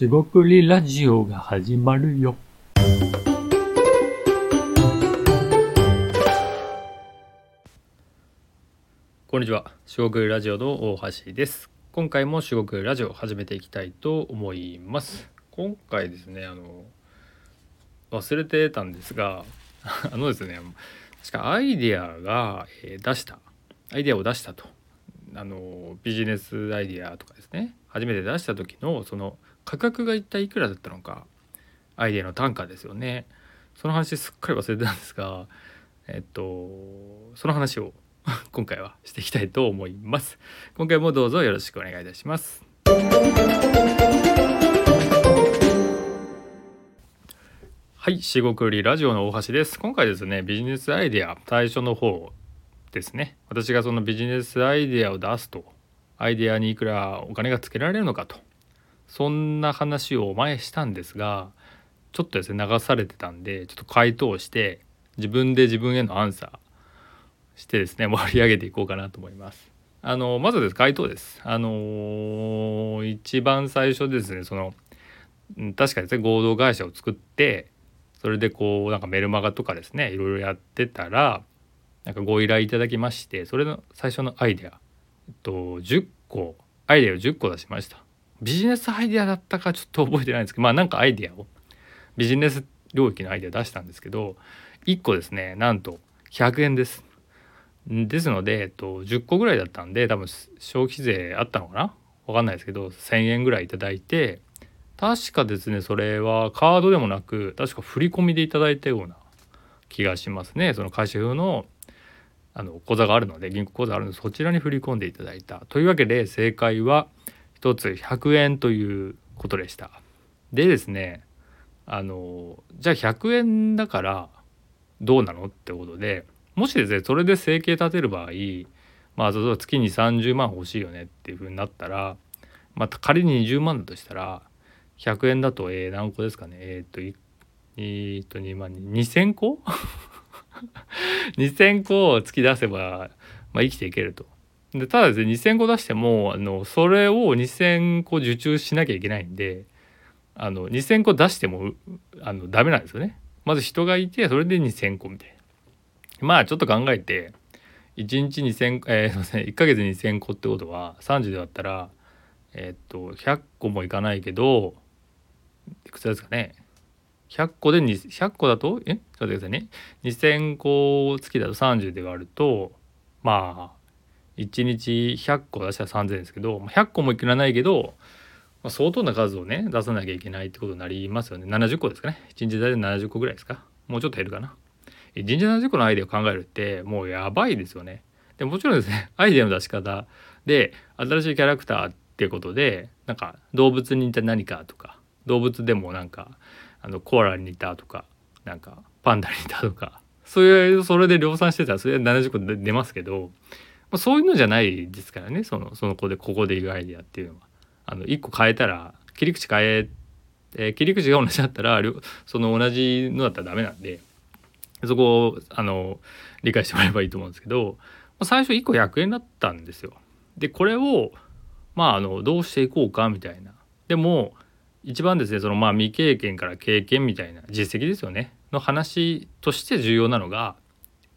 しごくりラジオが始まるよ。こんにちは。四国ラジオの大橋です。今回も四国ラジオを始めていきたいと思います。今回ですね、あの忘れてたんですが、あのですね、確かアイデアが、え出した、アイデアを出したと、あのビジネスアイデアとかですね、初めて出した時のその価格が一体いくらだったのか、アイデアの単価ですよね。その話すっかり忘れてたんですが、えっとその話を 今回はしていきたいと思います。今回もどうぞよろしくお願いいたします。はい、四国りラジオの大橋です。今回ですね、ビジネスアイデア最初の方ですね。私がそのビジネスアイデアを出すと、アイデアにいくらお金がつけられるのかと、そんな話を前したんですが、ちょっとですね、流されてたんで、ちょっと回答して、自分で自分へのアンサー、してですね盛り上げていこうかなと思います。あのまずです回答です。あの一番最初ですねそのうん確かですね合同会社を作ってそれでこうなんかメルマガとかですねいろいろやってたらなんかご依頼いただきましてそれの最初のアイデア、えっと、10個アイデアを10個出しました。ビジネスアイデアだったかちょっと覚えてないんですけどまあなんかアイデアをビジネス領域のアイデア出したんですけど1個ですねなんと100円です。ですので、えっと、10個ぐらいだったんで多分消費税あったのかな？わかんないですけど1,000円ぐらいいいて確かですねそれはカードでもなく確か振り込みでいいたような気がしますね。その会社用のあの口座があるので銀行口座あるのでそちらに振り込んでいただいた。というわけで正解は1つ100円ということでした。でですねあのじゃあ100円だからどうなのってことでもしですねそれで生計立てる場合まあ例えば月に30万欲しいよねっていうふうになったらまあ仮に20万だとしたら100円だと、えー何個ですかね？えーっとえーと2万2,000個？2,000個を突き出せば、まあ、生きていけると。でただですね2,000個出してもあのそれを2,000個受注しなきゃいけないんであの2,000個出してもあのダメなんですよね。まず人がいてそれで2,000個みたいな。まあちょっと考えて1日2,000えー、すいません1ヶ月2,000個ってことは30で割ったらえーっと100個もいかないけどいくつですかね100個で100個だとえ？ちょっと待ってくださいね2,000個月だと30で割るとまあ1日100個出したら3,000円ですけど100個もいらないけど、まあ、相当な数をね出さなきゃいけないってことになりますよね。70個ですかね。1日大体70個ぐらいですか。もうちょっと減るかな。人事70個のアイデアを考えるってもうやばいですよね。でもちろんですね アイデアの出し方で新しいキャラクターっていうことでなんか動物に似た何かとか動物でもなんかあのコアラに似たとかなんかパンダに似たとかそういうそれで量産してたらそれで70個出ますけど、まあ、そういうのじゃないですからねそのその子でここで言うアイデアっていうのは。あの1個変えたら切り口変ええ切り口が同じだったらその同じのだったらダメなんで。そこをあの理解してもらえばいいと思うんですけどまあ最初1個100円だったんですよ。でこれをまああのどうしていこうかみたいな。でも一番ですねそのまあ未経験から経験みたいな実績ですよねの話として重要なのが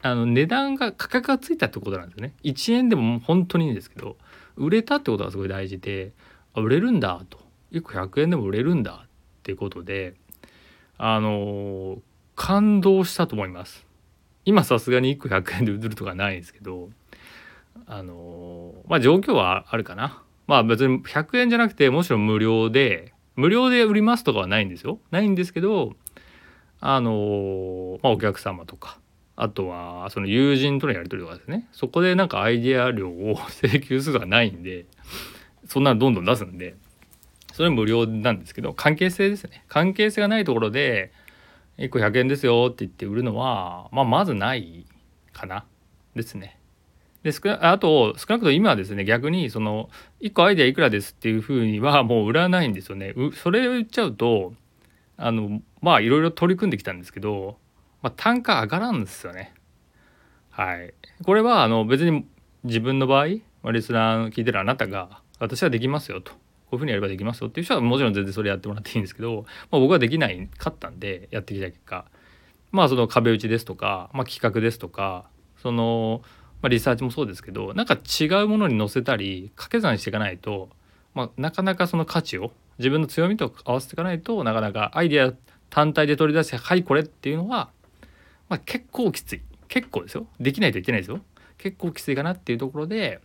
あの値段が価格がついたってことなんですよね。1円でも本当にいいんですけど売れたってことがすごい大事であ売れるんだと。1個100円でも売れるんだっていうことであの感動したと思います。今さすがに1個100円で売るとかないんですけどあのまあ状況はあるかな。まあ別に100円じゃなくてもちろん無料で無料で売りますとかはないんですよ。ないんですけどあのまあお客様とかあとはその友人とのやり取りとかですねそこでなんかアイデア料を 請求するとかないんでそんなのどんどん出すんでそれ無料なんですけど関係性ですね関係性がないところで1個100円ですよって言って売るのは、まあ、まずないかなですね。であと少なくとも今はですね逆にその1個アイデアいくらですっていうふうにはもう売らないんですよね。それを言っちゃうとあのまあいろいろ取り組んできたんですけど、まあ、単価上がらんですよね。はい。これはあの別に自分の場合まあリスナー聞いてるあなたが私はできますよとこういうふうにやればできますよっていう人はもちろん全然それやってもらっていいんですけど、まあ、僕はできないかったんでやってきた結果まあその壁打ちですとか、まあ、企画ですとかその、まあ、リサーチもそうですけどなんか違うものに載せたり掛け算していかないと、まあ、なかなかその価値を自分の強みと合わせていかないとなかなかアイデア単体で取り出して「はいこれ」っていうのは、まあ、結構きつい結構ですよできないといけないですよ結構きついかなっていうところで、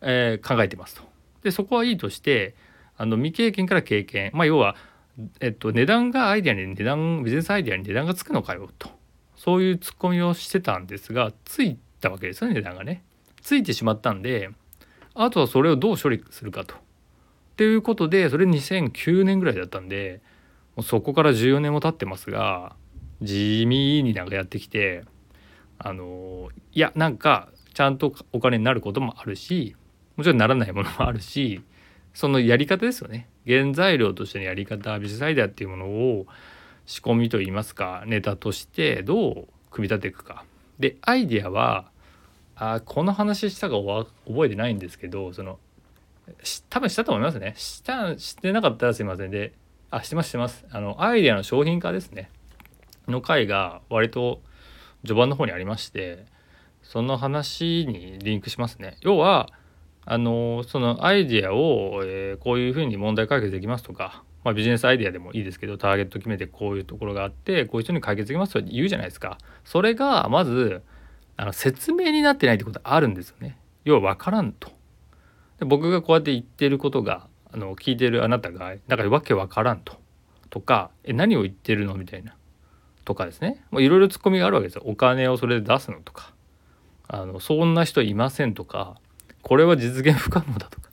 えー、考えてますと。でそこはいいとしてあの未経験から経験まあ要は、えっと、値段がアイデアに値段ビジネスアイデアに値段がつくのかよとそういうツッコミをしてたんですがついたわけですよね値段がね。ついてしまったんであとはそれをどう処理するかと。っていうことでそれ2009年ぐらいだったんでもうそこから14年も経ってますが地味になんかやってきてあのいやなんかちゃんとお金になることもあるしもちろんならないものもあるしそのやり方ですよね。原材料としてのやり方ビジネスアイデアっていうものを仕込みといいますかネタとしてどう組み立てていくか。でアイデアはあこの話したか覚えてないんですけどその多分したと思いますね。したしてなかったらすいません。であしてますしてます。あのアイデアの商品化ですね。の回が割と序盤の方にありましてその話にリンクしますね。要はあのそのアイデアを、えー、こういうふうに問題解決できますとか、まあ、ビジネスアイデアでもいいですけどターゲット決めてこういうところがあってこういう人に解決できますと言うじゃないですか。それがまずあの説明になってないってことあるんですよね。要は分からんと。で僕がこうやって言ってることがあの聞いてるあなたがなんかわけわからんと。とかえ何を言ってるのみたいな。とかですね。いろいろツッコミがあるわけですよ。お金をそれで出すのとか。あのそんな人いませんとか。これは実現不可能だとか、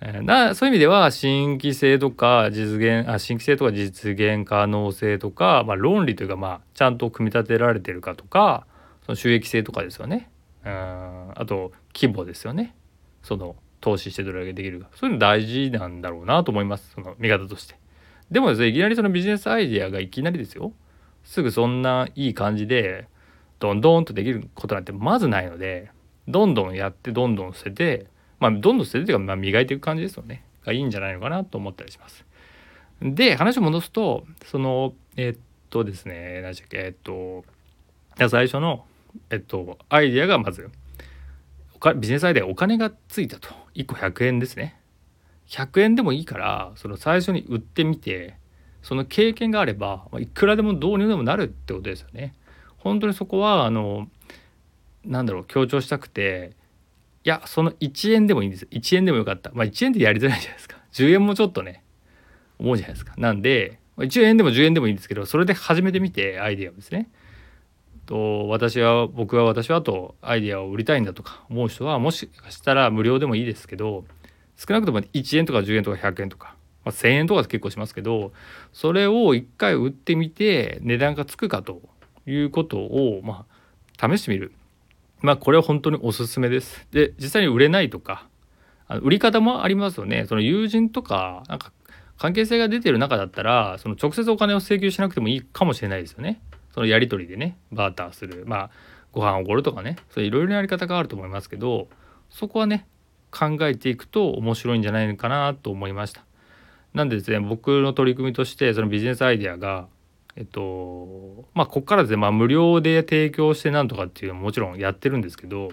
えー、なそういう意味では新規性とか実現あ新規性とか実現可能性とか、まあ、論理というか、まあ、ちゃんと組み立てられてるかとかその収益性とかですよね。うんあと規模ですよね。その投資してどれだけできるか。そういうの大事なんだろうなと思います。その見方として。でもですねいきなりそのビジネスアイデアがいきなりですよ。すぐそんないい感じでどんどんとできることなんてまずないのでどんどんやってどんどん捨ててまあどんどん捨ててというか、まあ、磨いていく感じですよね。がいいんじゃないのかなと思ったりします。で話を戻すとそのえっとですね何でしたっけえっと最初のえっとアイデアがまずビジネスアイデアお金がついたと。1個100円ですね。100円でもいいからその最初に売ってみてその経験があればいくらでもどうにでもなるってことですよね。本当にそこはあのなんだろう強調したくていやその1円でもいいんです1円でもよかった。まあ1円でやりづらいじゃないですか。10円もちょっとね思うじゃないですか。なんで1円でも10円でもいいんですけどそれで始めてみてアイデアをですね。と私は僕は私はとアイデアを売りたいんだとか思う人はもしかしたら無料でもいいですけど少なくとも1円とか10円とか100円とかまあ、1,000円とか結構しますけどそれを1回売ってみて値段がつくかということを、まあ、試してみる。まあこれは本当におすすめです。で実際に売れないとかあの売り方もありますよね。その友人とかなんか関係性が出てる中だったらその直接お金を請求しなくてもいいかもしれないですよね。そのやり取りでねバーターするまあご飯おごるとかねそういろいろなやり方があると思いますけどそこはね考えていくと面白いんじゃないのかなと思いました。なんでですね僕の取り組みとしてそのビジネスアイデアがえっとまあここからですね、まあ、無料で提供してなんとかっていうのももちろんやってるんですけど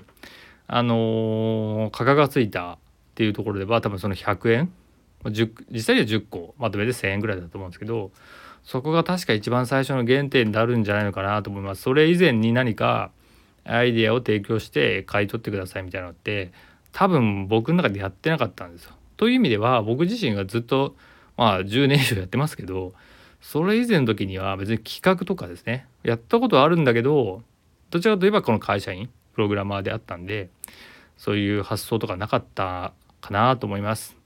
あの価格がついたっていうところでは多分その100円実際には10個まとめて1,000円ぐらいだと思うんですけどそこが確か一番最初の原点になるんじゃないのかなと思います。それ以前に何かアイデアを提供して買い取ってくださいみたいなのって多分僕の中でやってなかったんですよ。という意味では僕自身がずっとまあ10年以上やってますけどそれ以前の時には別に企画とかですねやったことはあるんだけどどちらかといえばこの会社員プログラマーであったんでそういう発想とかなかったかなと思います。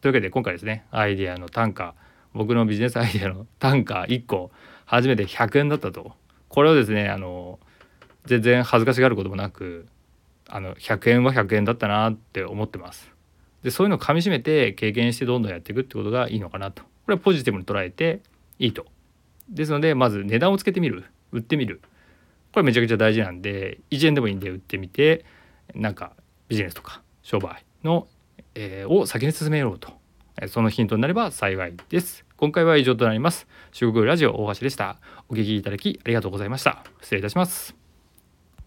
というわけで今回ですねアイデアの単価僕のビジネスアイデアの 単価1個初めて100円だったとこれをですねあの全然恥ずかしがることもなくあの100円は100円だったなって思ってます。でそういうのをかみしめて経験してどんどんやっていくってことがいいのかなと。これはポジティブに捉えていいと。ですのでまず値段をつけてみる。売ってみる。これめちゃくちゃ大事なんで1円でもいいんで売ってみてなんかビジネスとか商売の、えー、を先に進めようと。えそのヒントになれば幸いです。今回は以上となります。中国ラジオ大橋でした。お聞きいただきありがとうございました。失礼いたします。